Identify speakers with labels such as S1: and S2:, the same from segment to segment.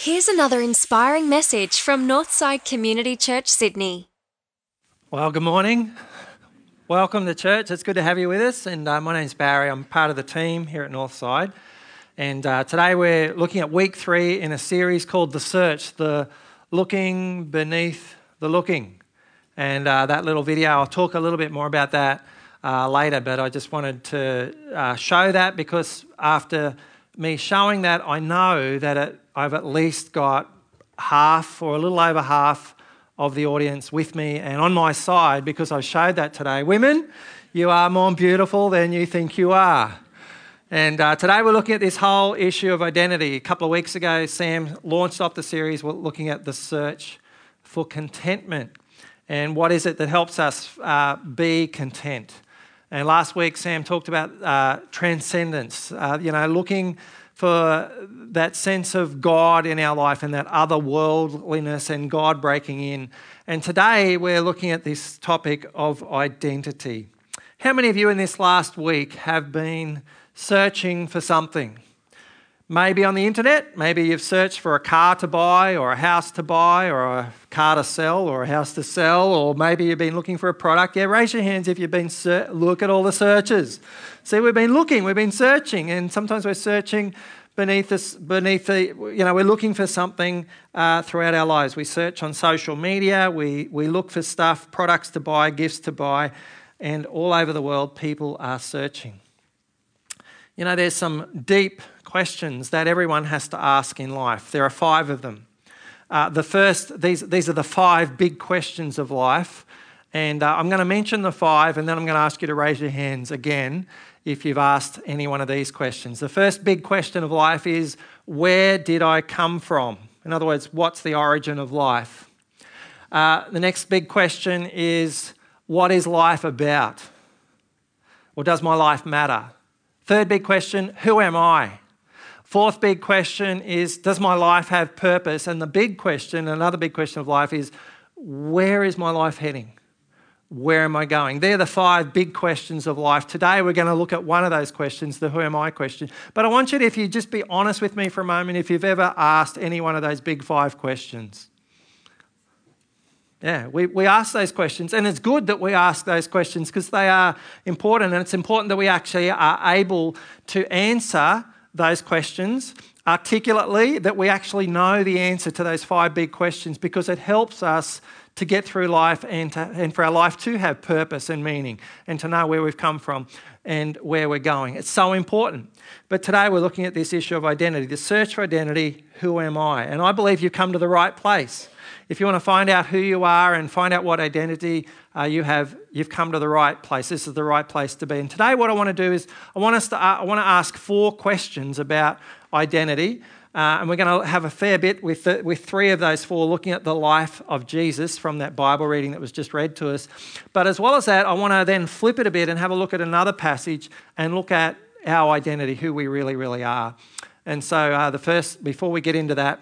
S1: Here's another inspiring message from Northside Community Church, Sydney.
S2: Well, good morning. Welcome to church. It's good to have you with us. And uh, my name's Barry. I'm part of the team here at Northside. And uh, today we're looking at week three in a series called The Search, the looking beneath the looking. And uh, that little video, I'll talk a little bit more about that uh, later, but I just wanted to uh, show that because after me showing that, I know that it, I've at least got half or a little over half of the audience with me and on my side because I showed that today. Women, you are more beautiful than you think you are. And uh, today we're looking at this whole issue of identity. A couple of weeks ago, Sam launched off the series we're looking at the search for contentment and what is it that helps us uh, be content. And last week, Sam talked about uh, transcendence, uh, you know, looking for that sense of God in our life and that otherworldliness and God breaking in. And today, we're looking at this topic of identity. How many of you in this last week have been searching for something? Maybe on the internet, maybe you've searched for a car to buy or a house to buy or a car to sell or a house to sell, or maybe you've been looking for a product. Yeah, raise your hands if you've been, ser- look at all the searches. See, we've been looking, we've been searching, and sometimes we're searching beneath us, beneath the, you know, we're looking for something uh, throughout our lives. We search on social media, we, we look for stuff, products to buy, gifts to buy, and all over the world, people are searching. You know, there's some deep questions that everyone has to ask in life. There are five of them. Uh, the first, these, these are the five big questions of life. And uh, I'm going to mention the five, and then I'm going to ask you to raise your hands again if you've asked any one of these questions. The first big question of life is where did I come from? In other words, what's the origin of life? Uh, the next big question is what is life about? Or does my life matter? Third big question who am I? Fourth big question is Does my life have purpose? And the big question, another big question of life is Where is my life heading? Where am I going? They're the five big questions of life. Today we're going to look at one of those questions, the who am I question. But I want you to, if you just be honest with me for a moment, if you've ever asked any one of those big five questions. Yeah, we, we ask those questions, and it's good that we ask those questions because they are important, and it's important that we actually are able to answer those questions articulately, that we actually know the answer to those five big questions because it helps us to get through life and, to, and for our life to have purpose and meaning and to know where we've come from and where we're going. It's so important. But today we're looking at this issue of identity, the search for identity who am I? And I believe you've come to the right place. If you want to find out who you are and find out what identity uh, you have, you've come to the right place. This is the right place to be. And today, what I want to do is I want us to uh, I want to ask four questions about identity. Uh, and we're going to have a fair bit with, the, with three of those four looking at the life of Jesus from that Bible reading that was just read to us. But as well as that, I want to then flip it a bit and have a look at another passage and look at our identity, who we really, really are. And so, uh, the first, before we get into that,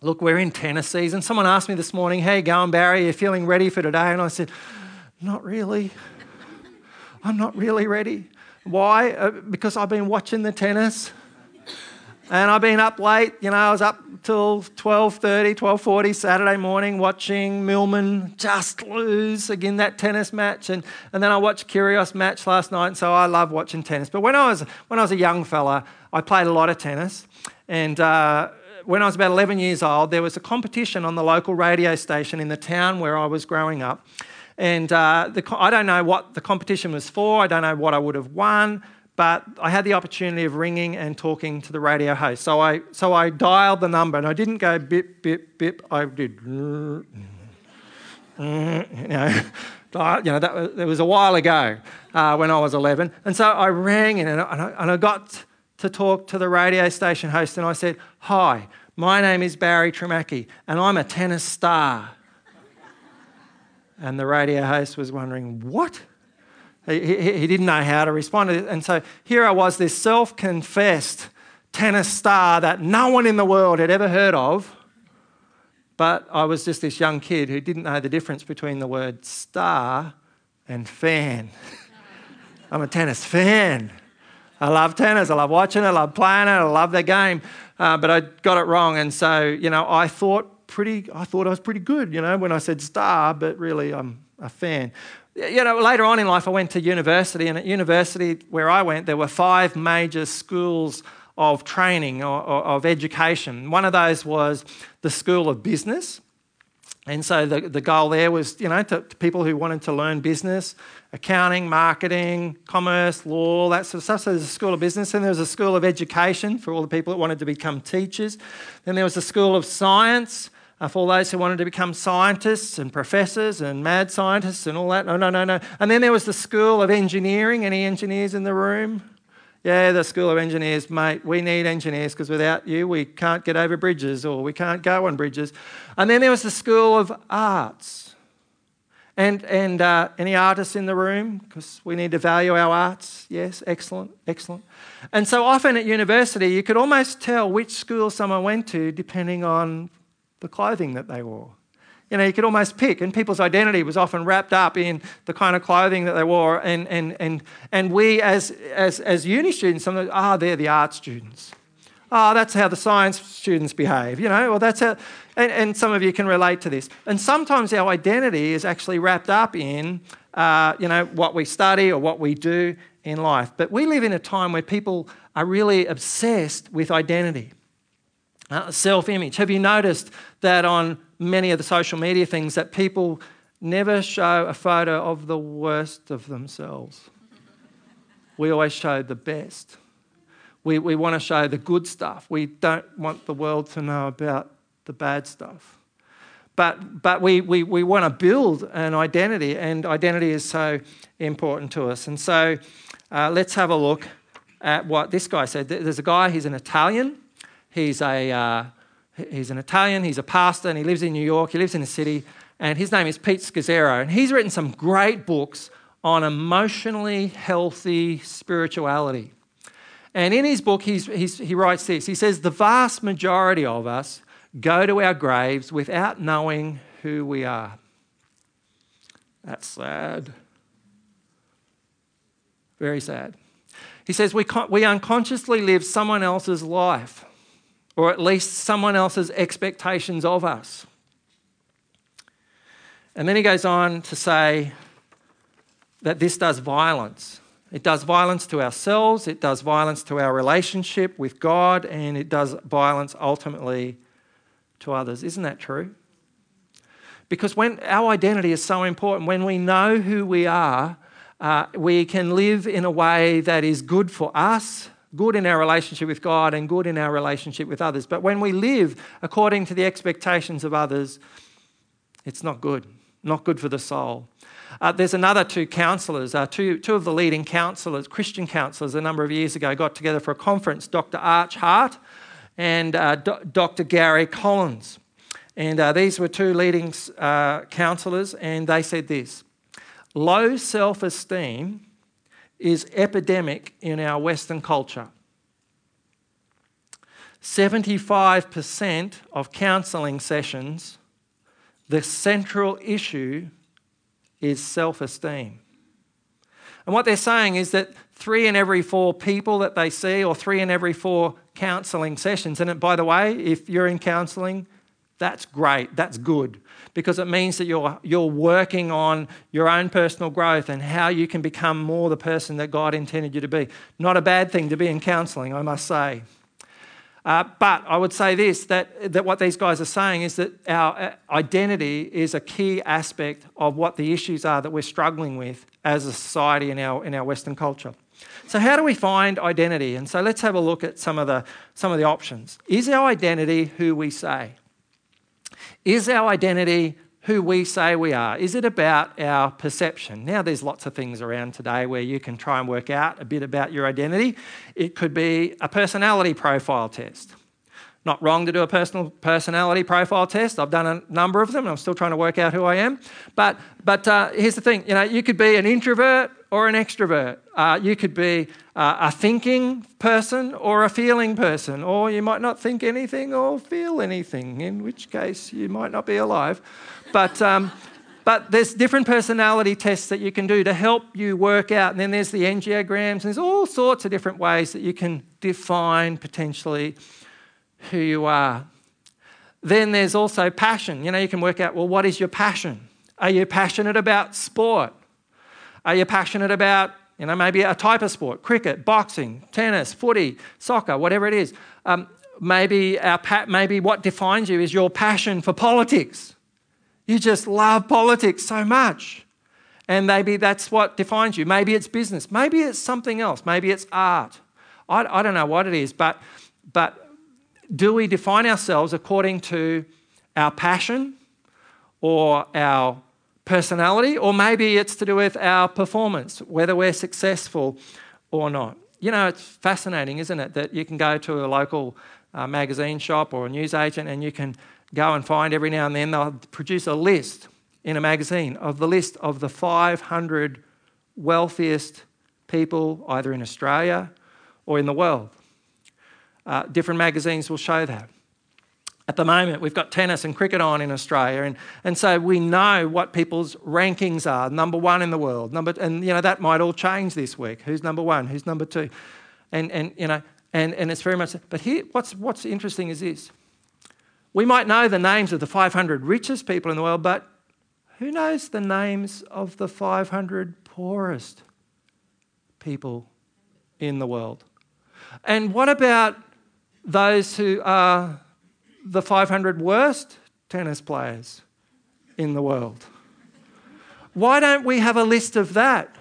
S2: Look, we're in tennis season. Someone asked me this morning, Hey, going, Barry? Are you feeling ready for today? And I said, Not really. I'm not really ready. Why? Uh, because I've been watching the tennis and I've been up late. You know, I was up till 12.30, 12.40 Saturday morning watching Millman just lose again that tennis match. And, and then I watched Kyrgios match last night. And so I love watching tennis. But when I was, when I was a young fella, I played a lot of tennis. And... Uh, when I was about 11 years old, there was a competition on the local radio station in the town where I was growing up. And uh, the, I don't know what the competition was for, I don't know what I would have won, but I had the opportunity of ringing and talking to the radio host. So I, so I dialed the number and I didn't go bip, bip, bip, I did. You know, you know that was, was a while ago uh, when I was 11. And so I rang and I, and I got to talk to the radio station host and I said, Hi, my name is Barry Tramacchi and I'm a tennis star. and the radio host was wondering, What? He, he, he didn't know how to respond. And so here I was, this self confessed tennis star that no one in the world had ever heard of. But I was just this young kid who didn't know the difference between the word star and fan. I'm a tennis fan. I love tennis. I love watching it. I love playing it. I love the game. Uh, but I got it wrong. And so, you know, I thought pretty, I thought I was pretty good, you know, when I said star, but really I'm a fan. You know, later on in life, I went to university, and at university where I went, there were five major schools of training or, or of education. One of those was the School of Business. And so the, the goal there was, you know, to, to, people who wanted to learn business, accounting, marketing, commerce, law, that sort of stuff. So there's a school of business. and there was a school of education for all the people that wanted to become teachers. Then there was a school of science uh, for all those who wanted to become scientists and professors and mad scientists and all that. No, no, no, no. And then there was the school of engineering. Any engineers in the room? Yeah, the School of Engineers, mate, we need engineers because without you, we can't get over bridges or we can't go on bridges. And then there was the School of Arts. And, and uh, any artists in the room? Because we need to value our arts. Yes, excellent, excellent. And so often at university, you could almost tell which school someone went to depending on the clothing that they wore. You know, you could almost pick, and people's identity was often wrapped up in the kind of clothing that they wore. And, and, and, and we, as, as, as uni students, some ah, oh, they're the art students. Oh, that's how the science students behave, you know, well, that's how, and, and some of you can relate to this. And sometimes our identity is actually wrapped up in, uh, you know, what we study or what we do in life. But we live in a time where people are really obsessed with identity. Uh, self image. Have you noticed that on many of the social media things that people never show a photo of the worst of themselves? We always show the best. We, we want to show the good stuff. We don't want the world to know about the bad stuff. But, but we, we, we want to build an identity, and identity is so important to us. And so uh, let's have a look at what this guy said. There's a guy, he's an Italian. He's, a, uh, he's an Italian, he's a pastor, and he lives in New York. He lives in the city, and his name is Pete Scazzero. And he's written some great books on emotionally healthy spirituality. And in his book, he's, he's, he writes this He says, The vast majority of us go to our graves without knowing who we are. That's sad. Very sad. He says, We, we unconsciously live someone else's life or at least someone else's expectations of us. And then he goes on to say that this does violence. It does violence to ourselves, it does violence to our relationship with God, and it does violence ultimately to others. Isn't that true? Because when our identity is so important, when we know who we are, uh, we can live in a way that is good for us good in our relationship with God and good in our relationship with others. But when we live according to the expectations of others, it's not good, not good for the soul. Uh, there's another two counselors, uh, two, two of the leading counselors, Christian counselors, a number of years ago got together for a conference, Dr. Arch Hart and uh, D- Dr. Gary Collins. And uh, these were two leading uh, counselors, and they said this low self esteem is epidemic in our Western culture. 75% of counselling sessions, the central issue is self esteem. And what they're saying is that three in every four people that they see, or three in every four counselling sessions, and by the way, if you're in counselling, that's great, that's good because it means that you're, you're working on your own personal growth and how you can become more the person that God intended you to be. Not a bad thing to be in counseling, I must say. Uh, but I would say this that, that what these guys are saying is that our uh, identity is a key aspect of what the issues are that we're struggling with as a society in our, in our Western culture. So, how do we find identity? And so, let's have a look at some of the, some of the options. Is our identity who we say? Is our identity who we say we are? Is it about our perception? Now, there's lots of things around today where you can try and work out a bit about your identity. It could be a personality profile test. Not wrong to do a personal personality profile test. I've done a number of them. And I'm still trying to work out who I am. But but uh, here's the thing. You know, you could be an introvert or an extrovert. Uh, you could be uh, a thinking person or a feeling person, or you might not think anything or feel anything. In which case, you might not be alive. But um, but there's different personality tests that you can do to help you work out. And then there's the enneagrams, and there's all sorts of different ways that you can define potentially who you are. Then there's also passion. You know, you can work out, well, what is your passion? Are you passionate about sport? Are you passionate about, you know, maybe a type of sport, cricket, boxing, tennis, footy, soccer, whatever it is? Um, maybe, our pa- maybe what defines you is your passion for politics. You just love politics so much. And maybe that's what defines you. Maybe it's business. Maybe it's something else. Maybe it's art. I, I don't know what it is, but, but do we define ourselves according to our passion or our personality, or maybe it's to do with our performance, whether we're successful or not? You know, it's fascinating, isn't it, that you can go to a local uh, magazine shop or a newsagent and you can go and find every now and then they'll produce a list in a magazine of the list of the 500 wealthiest people either in Australia or in the world. Uh, different magazines will show that. At the moment, we've got tennis and cricket on in Australia, and, and so we know what people's rankings are. Number one in the world, number, and you know that might all change this week. Who's number one? Who's number two? And and you know, and, and it's very much. But here, what's what's interesting is this: we might know the names of the 500 richest people in the world, but who knows the names of the 500 poorest people in the world? And what about those who are the 500 worst tennis players in the world. Why don't we have a list of that?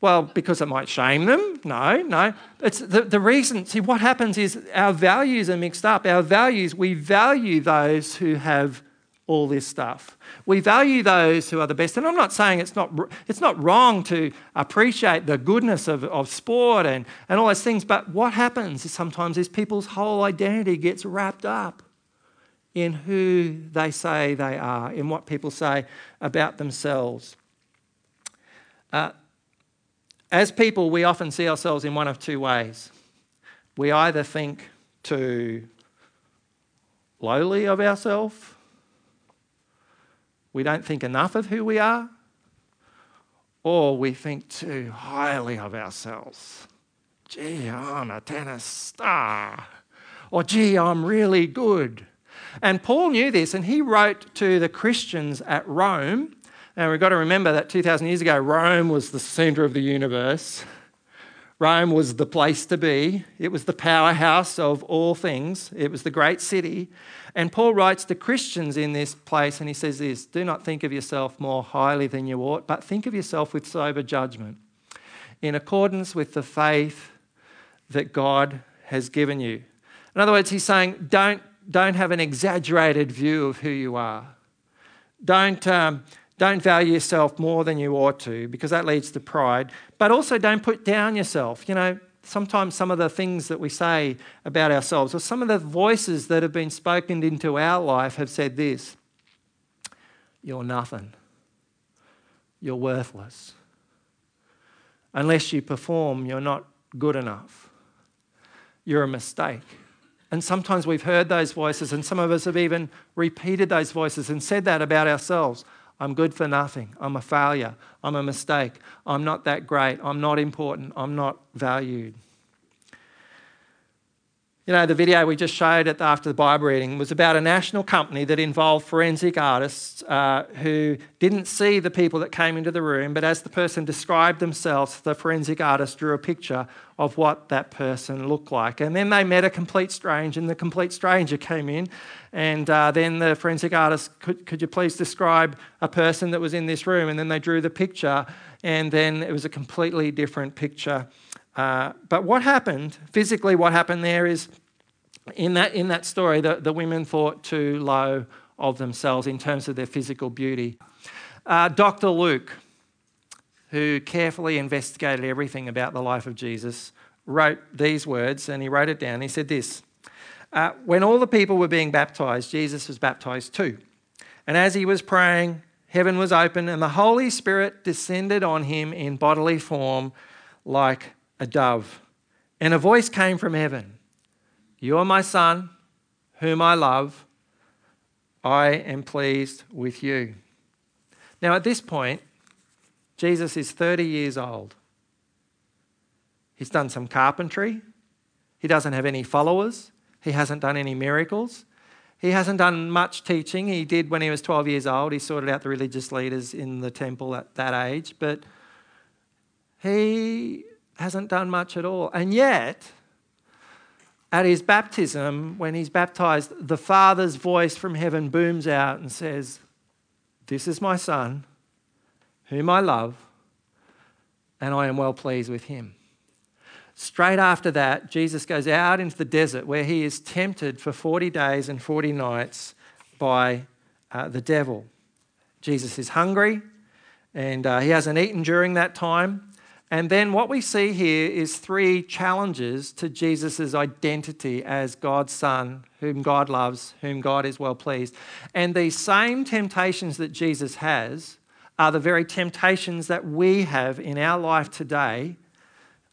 S2: Well, because it might shame them? No, no. It's the, the reason, see, what happens is our values are mixed up. Our values, we value those who have all this stuff. We value those who are the best. And I'm not saying it's not, it's not wrong to appreciate the goodness of, of sport and, and all those things, but what happens is sometimes is people's whole identity gets wrapped up in who they say they are, in what people say about themselves. Uh, as people, we often see ourselves in one of two ways. We either think too lowly of ourselves we don't think enough of who we are, or we think too highly of ourselves. Gee, I'm a tennis star. Or, gee, I'm really good. And Paul knew this, and he wrote to the Christians at Rome. And we've got to remember that 2,000 years ago, Rome was the center of the universe. Rome was the place to be. It was the powerhouse of all things. It was the great city. And Paul writes to Christians in this place, and he says this Do not think of yourself more highly than you ought, but think of yourself with sober judgment, in accordance with the faith that God has given you. In other words, he's saying, Don't, don't have an exaggerated view of who you are. Don't. Um, don't value yourself more than you ought to because that leads to pride. But also don't put down yourself. You know, sometimes some of the things that we say about ourselves or some of the voices that have been spoken into our life have said this You're nothing. You're worthless. Unless you perform, you're not good enough. You're a mistake. And sometimes we've heard those voices, and some of us have even repeated those voices and said that about ourselves. I'm good for nothing. I'm a failure. I'm a mistake. I'm not that great. I'm not important. I'm not valued. You know, the video we just showed the, after the Bible reading was about a national company that involved forensic artists uh, who didn't see the people that came into the room, but as the person described themselves, the forensic artist drew a picture of what that person looked like. And then they met a complete stranger, and the complete stranger came in, and uh, then the forensic artist, could, could you please describe a person that was in this room? And then they drew the picture, and then it was a completely different picture uh, but what happened, physically, what happened there is in that, in that story, the, the women thought too low of themselves in terms of their physical beauty. Uh, Dr. Luke, who carefully investigated everything about the life of Jesus, wrote these words and he wrote it down. He said this uh, When all the people were being baptized, Jesus was baptized too. And as he was praying, heaven was open and the Holy Spirit descended on him in bodily form like a dove. And a voice came from heaven You are my son, whom I love. I am pleased with you. Now, at this point, Jesus is 30 years old. He's done some carpentry. He doesn't have any followers. He hasn't done any miracles. He hasn't done much teaching. He did when he was 12 years old. He sorted out the religious leaders in the temple at that age. But he hasn't done much at all. And yet, at his baptism, when he's baptized, the Father's voice from heaven booms out and says, This is my Son, whom I love, and I am well pleased with him. Straight after that, Jesus goes out into the desert where he is tempted for 40 days and 40 nights by uh, the devil. Jesus is hungry and uh, he hasn't eaten during that time. And then what we see here is three challenges to Jesus' identity as God's Son, whom God loves, whom God is well pleased. And these same temptations that Jesus has are the very temptations that we have in our life today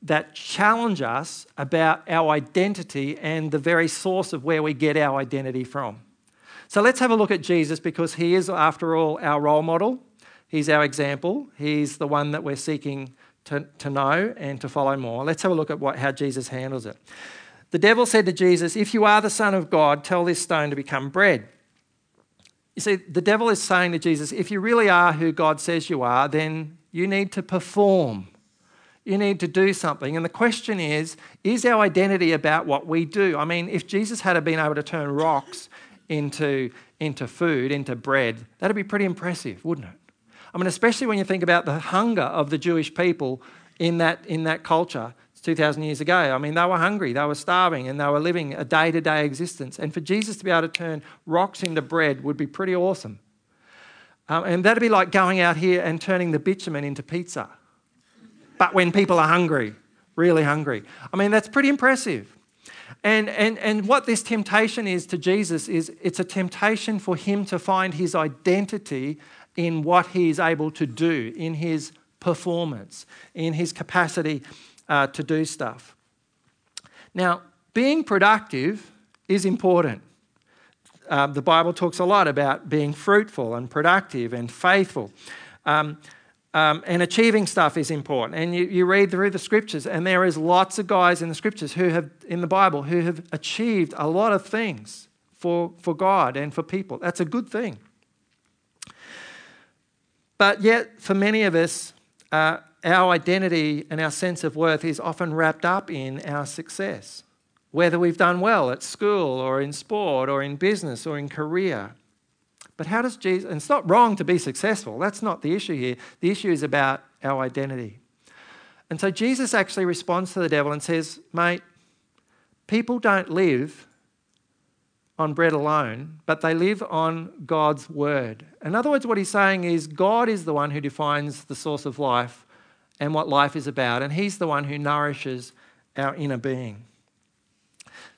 S2: that challenge us about our identity and the very source of where we get our identity from. So let's have a look at Jesus because he is, after all, our role model. He's our example. He's the one that we're seeking to, to know and to follow more. Let's have a look at what, how Jesus handles it. The devil said to Jesus, If you are the Son of God, tell this stone to become bread. You see, the devil is saying to Jesus, If you really are who God says you are, then you need to perform. You need to do something. And the question is is our identity about what we do? I mean, if Jesus had been able to turn rocks into, into food, into bread, that'd be pretty impressive, wouldn't it? I mean, especially when you think about the hunger of the Jewish people in that, in that culture 2,000 years ago. I mean, they were hungry, they were starving, and they were living a day to day existence. And for Jesus to be able to turn rocks into bread would be pretty awesome. Um, and that'd be like going out here and turning the bitumen into pizza. But when people are hungry, really hungry. I mean, that's pretty impressive. And, and, and what this temptation is to Jesus is it's a temptation for him to find his identity in what he is able to do, in his performance, in his capacity uh, to do stuff. Now, being productive is important. Uh, the Bible talks a lot about being fruitful and productive and faithful. Um, um, and achieving stuff is important. And you, you read through the scriptures, and there is lots of guys in the scriptures who have, in the Bible, who have achieved a lot of things for, for God and for people. That's a good thing. But yet, for many of us, uh, our identity and our sense of worth is often wrapped up in our success. Whether we've done well at school or in sport or in business or in career. But how does Jesus, and it's not wrong to be successful, that's not the issue here. The issue is about our identity. And so Jesus actually responds to the devil and says, Mate, people don't live on bread alone, but they live on God's word. In other words, what he's saying is God is the one who defines the source of life and what life is about, and he's the one who nourishes our inner being.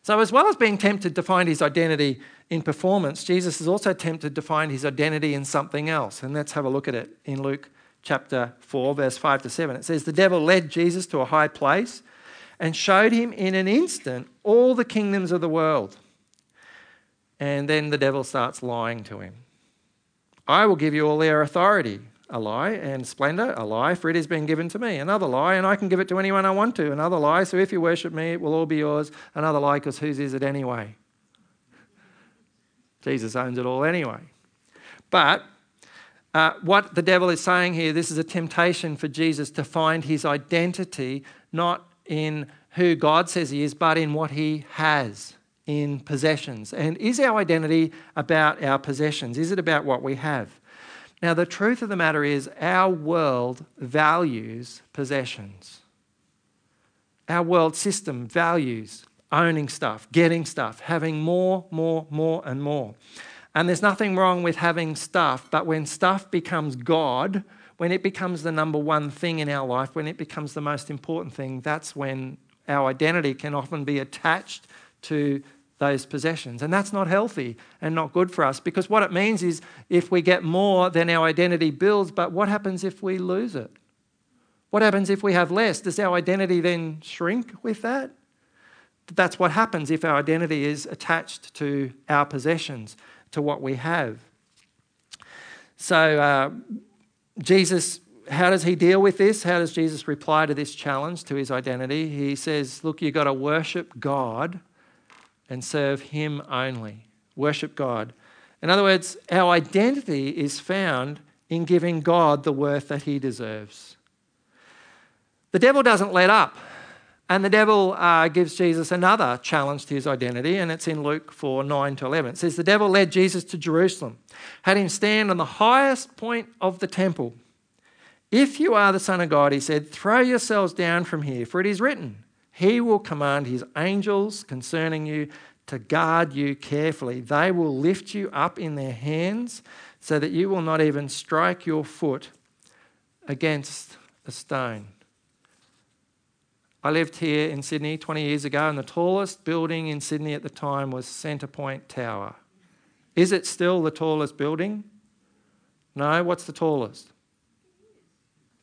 S2: So, as well as being tempted to find his identity in performance, Jesus is also tempted to find his identity in something else. And let's have a look at it in Luke chapter 4, verse 5 to 7. It says, The devil led Jesus to a high place and showed him in an instant all the kingdoms of the world. And then the devil starts lying to him. I will give you all their authority, a lie, and splendor, a lie, for it has been given to me. Another lie, and I can give it to anyone I want to. Another lie, so if you worship me, it will all be yours. Another lie, because whose is it anyway? Jesus owns it all anyway. But uh, what the devil is saying here, this is a temptation for Jesus to find his identity not in who God says he is, but in what he has in possessions? And is our identity about our possessions? Is it about what we have? Now, the truth of the matter is, our world values possessions. Our world system values owning stuff, getting stuff, having more, more, more, and more. And there's nothing wrong with having stuff, but when stuff becomes God, when it becomes the number one thing in our life, when it becomes the most important thing, that's when our identity can often be attached to those possessions. And that's not healthy and not good for us because what it means is if we get more, then our identity builds. But what happens if we lose it? What happens if we have less? Does our identity then shrink with that? That's what happens if our identity is attached to our possessions, to what we have. So, uh, Jesus, how does he deal with this? How does Jesus reply to this challenge to his identity? He says, Look, you've got to worship God and serve him only. Worship God. In other words, our identity is found in giving God the worth that he deserves. The devil doesn't let up. And the devil uh, gives Jesus another challenge to his identity, and it's in Luke 4 9 to 11. It says, The devil led Jesus to Jerusalem, had him stand on the highest point of the temple. If you are the Son of God, he said, throw yourselves down from here, for it is written, He will command His angels concerning you to guard you carefully. They will lift you up in their hands so that you will not even strike your foot against a stone. I lived here in Sydney 20 years ago, and the tallest building in Sydney at the time was Centrepoint Tower. Is it still the tallest building? No. What's the tallest?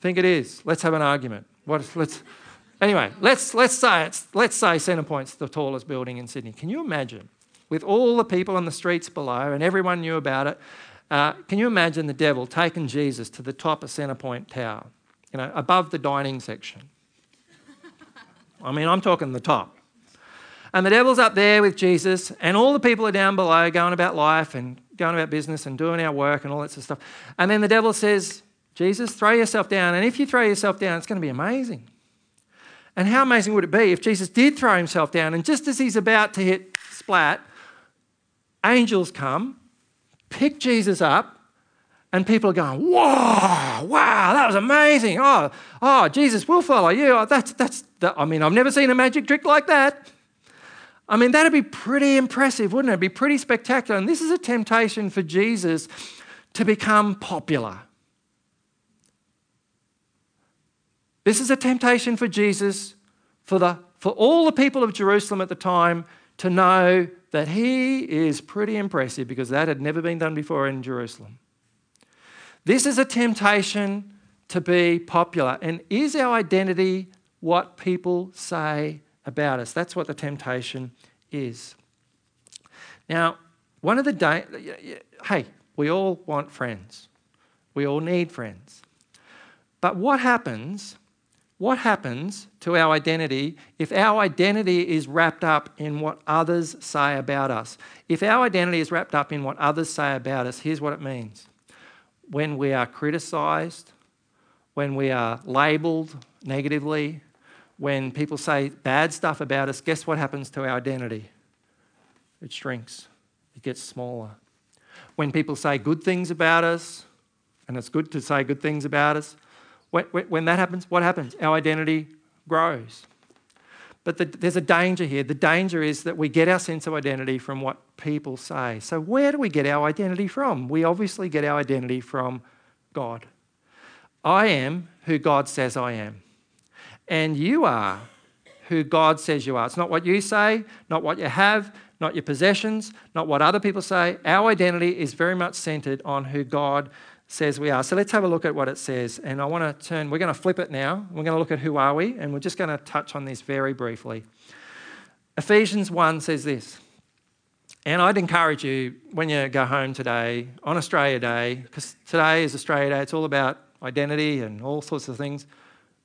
S2: think it is. Let's have an argument. What, let's, anyway, let's, let's, say it's, let's say Centrepoint's the tallest building in Sydney. Can you imagine, with all the people on the streets below and everyone knew about it, uh, can you imagine the devil taking Jesus to the top of Centrepoint Tower, you know, above the dining section? I mean, I'm talking the top. And the devil's up there with Jesus, and all the people are down below going about life and going about business and doing our work and all that sort of stuff. And then the devil says, Jesus, throw yourself down. And if you throw yourself down, it's going to be amazing. And how amazing would it be if Jesus did throw himself down and just as he's about to hit splat, angels come, pick Jesus up, and people are going, Whoa, wow, that was amazing. Oh, oh, Jesus, we'll follow you. Oh, that's, that's, that. I mean, I've never seen a magic trick like that. I mean, that'd be pretty impressive, wouldn't it? It'd be pretty spectacular. And this is a temptation for Jesus to become popular. This is a temptation for Jesus, for, the, for all the people of Jerusalem at the time to know that he is pretty impressive because that had never been done before in Jerusalem. This is a temptation to be popular. And is our identity what people say about us? That's what the temptation is. Now, one of the da- hey, we all want friends. We all need friends. But what happens what happens to our identity if our identity is wrapped up in what others say about us? If our identity is wrapped up in what others say about us, here's what it means. When we are criticized, when we are labeled negatively, when people say bad stuff about us, guess what happens to our identity? It shrinks, it gets smaller. When people say good things about us, and it's good to say good things about us, when, that happens, what happens? Our identity grows. But the, there's a danger here. The danger is that we get our sense of identity from what people say. So, where do we get our identity from? We obviously get our identity from God. I am who God says I am. And you are who God says you are. It's not what you say, not what you have, not your possessions, not what other people say. Our identity is very much centered on who God says we are. So let's have a look at what it says. And I want to turn, we're going to flip it now. We're going to look at who are we, and we're just going to touch on this very briefly. Ephesians 1 says this. And I'd encourage you when you go home today on Australia Day, because today is Australia Day, it's all about identity and all sorts of things.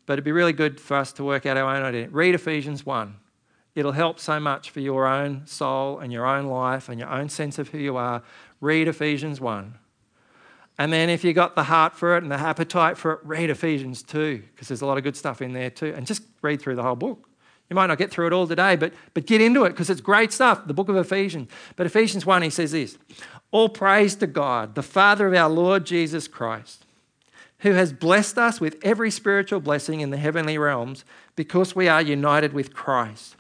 S2: But it'd be really good for us to work out our own identity. Read Ephesians 1. It'll help so much for your own soul and your own life and your own sense of who you are. Read Ephesians 1. And then if you got the heart for it and the appetite for it, read Ephesians 2, because there's a lot of good stuff in there too. And just read through the whole book. You might not get through it all today, but, but get into it because it's great stuff, the book of Ephesians. But Ephesians 1, he says this All praise to God, the Father of our Lord Jesus Christ, who has blessed us with every spiritual blessing in the heavenly realms because we are united with Christ.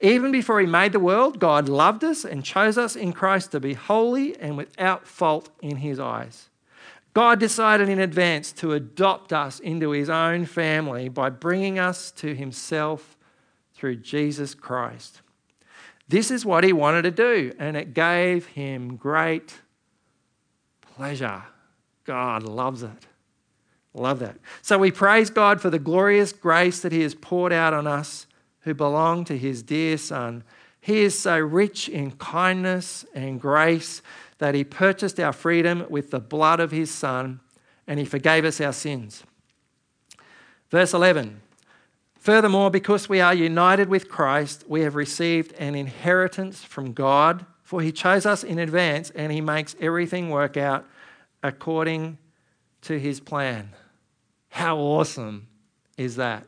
S2: Even before he made the world, God loved us and chose us in Christ to be holy and without fault in his eyes. God decided in advance to adopt us into his own family by bringing us to himself through Jesus Christ. This is what he wanted to do, and it gave him great pleasure. God loves it. Love that. So we praise God for the glorious grace that he has poured out on us who belong to his dear Son. He is so rich in kindness and grace that he purchased our freedom with the blood of his Son, and he forgave us our sins. Verse 11 Furthermore, because we are united with Christ, we have received an inheritance from God, for he chose us in advance and he makes everything work out according to his plan. How awesome is that?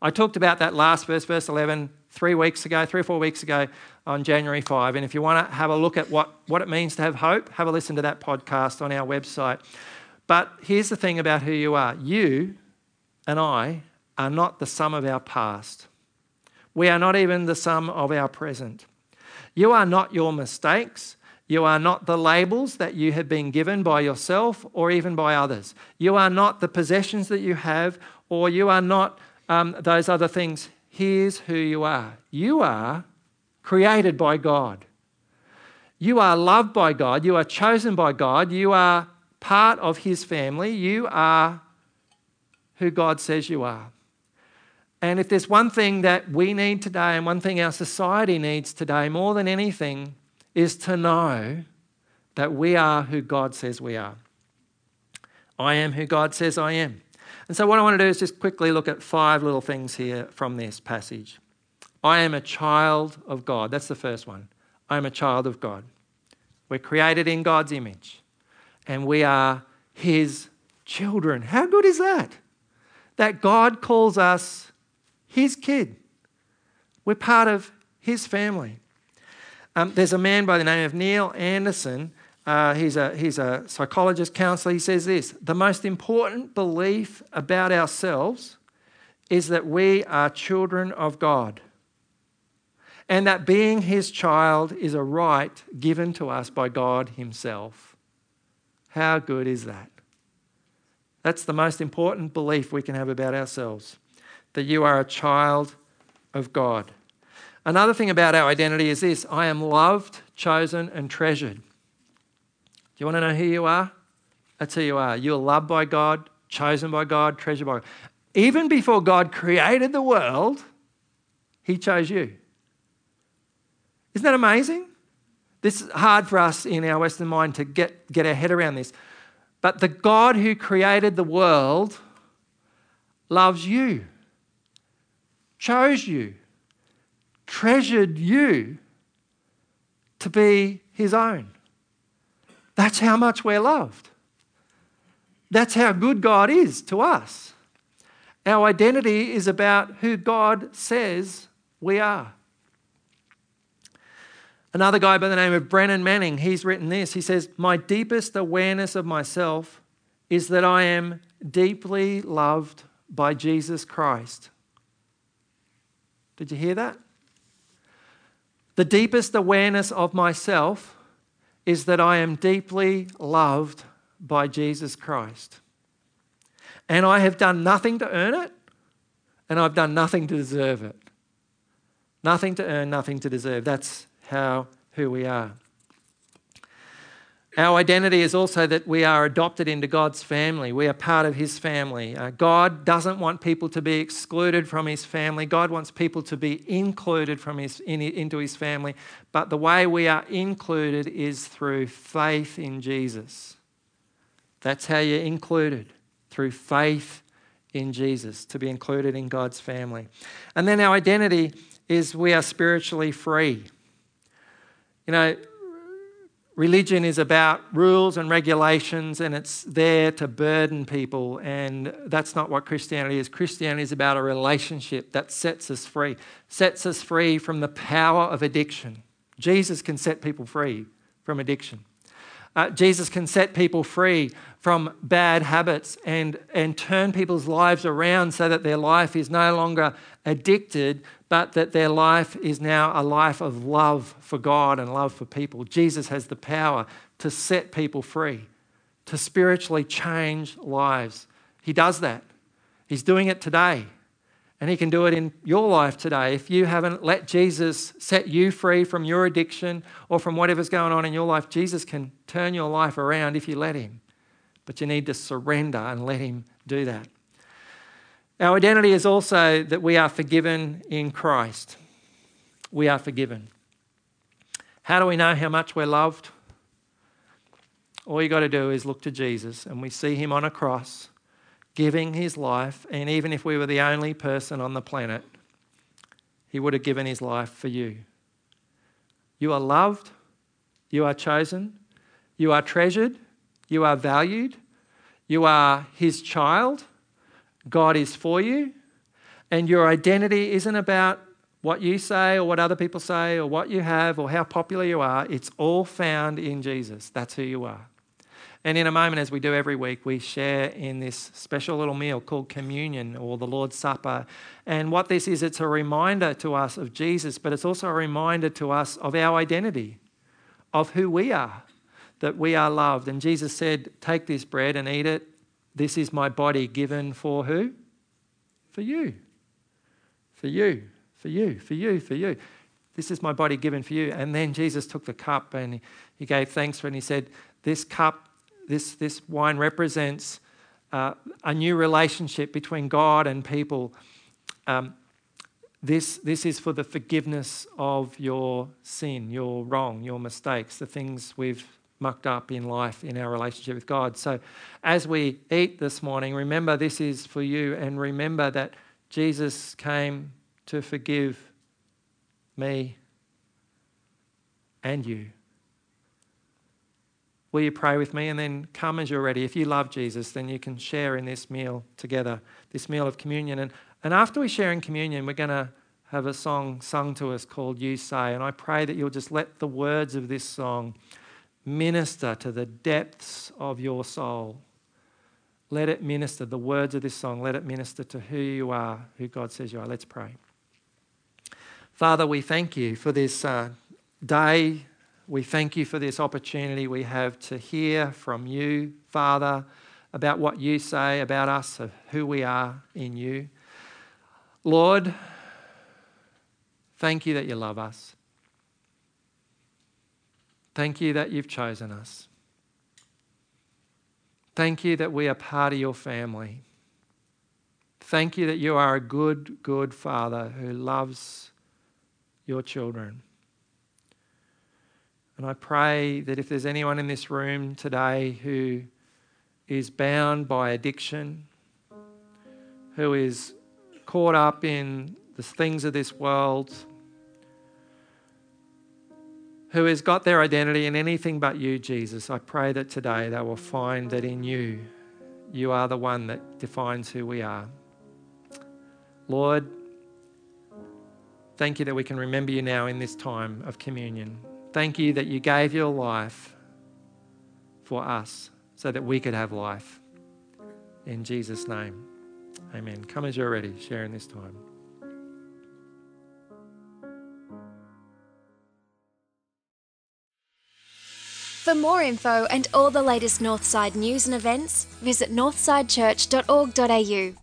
S2: I talked about that last verse, verse 11, three weeks ago, three or four weeks ago on January 5. And if you want to have a look at what, what it means to have hope, have a listen to that podcast on our website. But here's the thing about who you are you and I are not the sum of our past. We are not even the sum of our present. You are not your mistakes. You are not the labels that you have been given by yourself or even by others. You are not the possessions that you have, or you are not um, those other things. Here's who you are you are created by God. You are loved by God. You are chosen by God. You are part of His family. You are who God says you are. And if there's one thing that we need today, and one thing our society needs today more than anything, is to know that we are who God says we are. I am who God says I am. And so, what I want to do is just quickly look at five little things here from this passage. I am a child of God. That's the first one. I am a child of God. We're created in God's image, and we are His children. How good is that? That God calls us His kid. We're part of His family. Um, there's a man by the name of Neil Anderson. Uh, he's, a, he's a psychologist, counselor. He says this The most important belief about ourselves is that we are children of God and that being his child is a right given to us by God himself. How good is that? That's the most important belief we can have about ourselves that you are a child of God. Another thing about our identity is this I am loved, chosen, and treasured. You want to know who you are? That's who you are. You're loved by God, chosen by God, treasured by God. Even before God created the world, He chose you. Isn't that amazing? This is hard for us in our Western mind to get, get our head around this. But the God who created the world loves you, chose you, treasured you to be his own. That's how much we're loved. That's how good God is to us. Our identity is about who God says we are. Another guy by the name of Brennan Manning, he's written this. He says, My deepest awareness of myself is that I am deeply loved by Jesus Christ. Did you hear that? The deepest awareness of myself is that I am deeply loved by Jesus Christ. And I have done nothing to earn it, and I've done nothing to deserve it. Nothing to earn, nothing to deserve. That's how who we are. Our identity is also that we are adopted into God's family. We are part of His family. Uh, God doesn't want people to be excluded from His family. God wants people to be included from his, in, into His family. But the way we are included is through faith in Jesus. That's how you're included, through faith in Jesus, to be included in God's family. And then our identity is we are spiritually free. You know, religion is about rules and regulations and it's there to burden people and that's not what christianity is. Christianity is about a relationship that sets us free sets us free from the power of addiction. Jesus can set people free from addiction uh, Jesus can set people free from bad habits and, and turn people's lives around so that their life is no longer addicted, but that their life is now a life of love for God and love for people. Jesus has the power to set people free, to spiritually change lives. He does that. He's doing it today. And He can do it in your life today. If you haven't let Jesus set you free from your addiction or from whatever's going on in your life, Jesus can turn your life around if you let Him. But you need to surrender and let Him do that. Our identity is also that we are forgiven in Christ. We are forgiven. How do we know how much we're loved? All you got to do is look to Jesus, and we see him on a cross giving his life. And even if we were the only person on the planet, he would have given his life for you. You are loved, you are chosen, you are treasured, you are valued, you are his child. God is for you, and your identity isn't about what you say or what other people say or what you have or how popular you are. It's all found in Jesus. That's who you are. And in a moment, as we do every week, we share in this special little meal called communion or the Lord's Supper. And what this is, it's a reminder to us of Jesus, but it's also a reminder to us of our identity, of who we are, that we are loved. And Jesus said, Take this bread and eat it. This is my body given for who? For you. For you. For you. For you. For you. This is my body given for you. And then Jesus took the cup and he gave thanks for it and he said, This cup this, this wine represents uh, a new relationship between God and people. Um, this, this is for the forgiveness of your sin, your wrong, your mistakes, the things we've mucked up in life in our relationship with God. So, as we eat this morning, remember this is for you, and remember that Jesus came to forgive me and you. Will you pray with me? And then come as you're ready. If you love Jesus, then you can share in this meal together, this meal of communion. And, and after we share in communion, we're going to have a song sung to us called You Say. And I pray that you'll just let the words of this song minister to the depths of your soul. Let it minister, the words of this song, let it minister to who you are, who God says you are. Let's pray. Father, we thank you for this uh, day we thank you for this opportunity we have to hear from you, Father, about what you say about us, of who we are in you. Lord, thank you that you love us. Thank you that you've chosen us. Thank you that we are part of your family. Thank you that you are a good, good Father who loves your children. And I pray that if there's anyone in this room today who is bound by addiction, who is caught up in the things of this world, who has got their identity in anything but you, Jesus, I pray that today they will find that in you, you are the one that defines who we are. Lord, thank you that we can remember you now in this time of communion. Thank you that you gave your life for us so that we could have life. In Jesus' name, amen. Come as you're ready, sharing this time.
S1: For more info and all the latest Northside news and events, visit northsidechurch.org.au.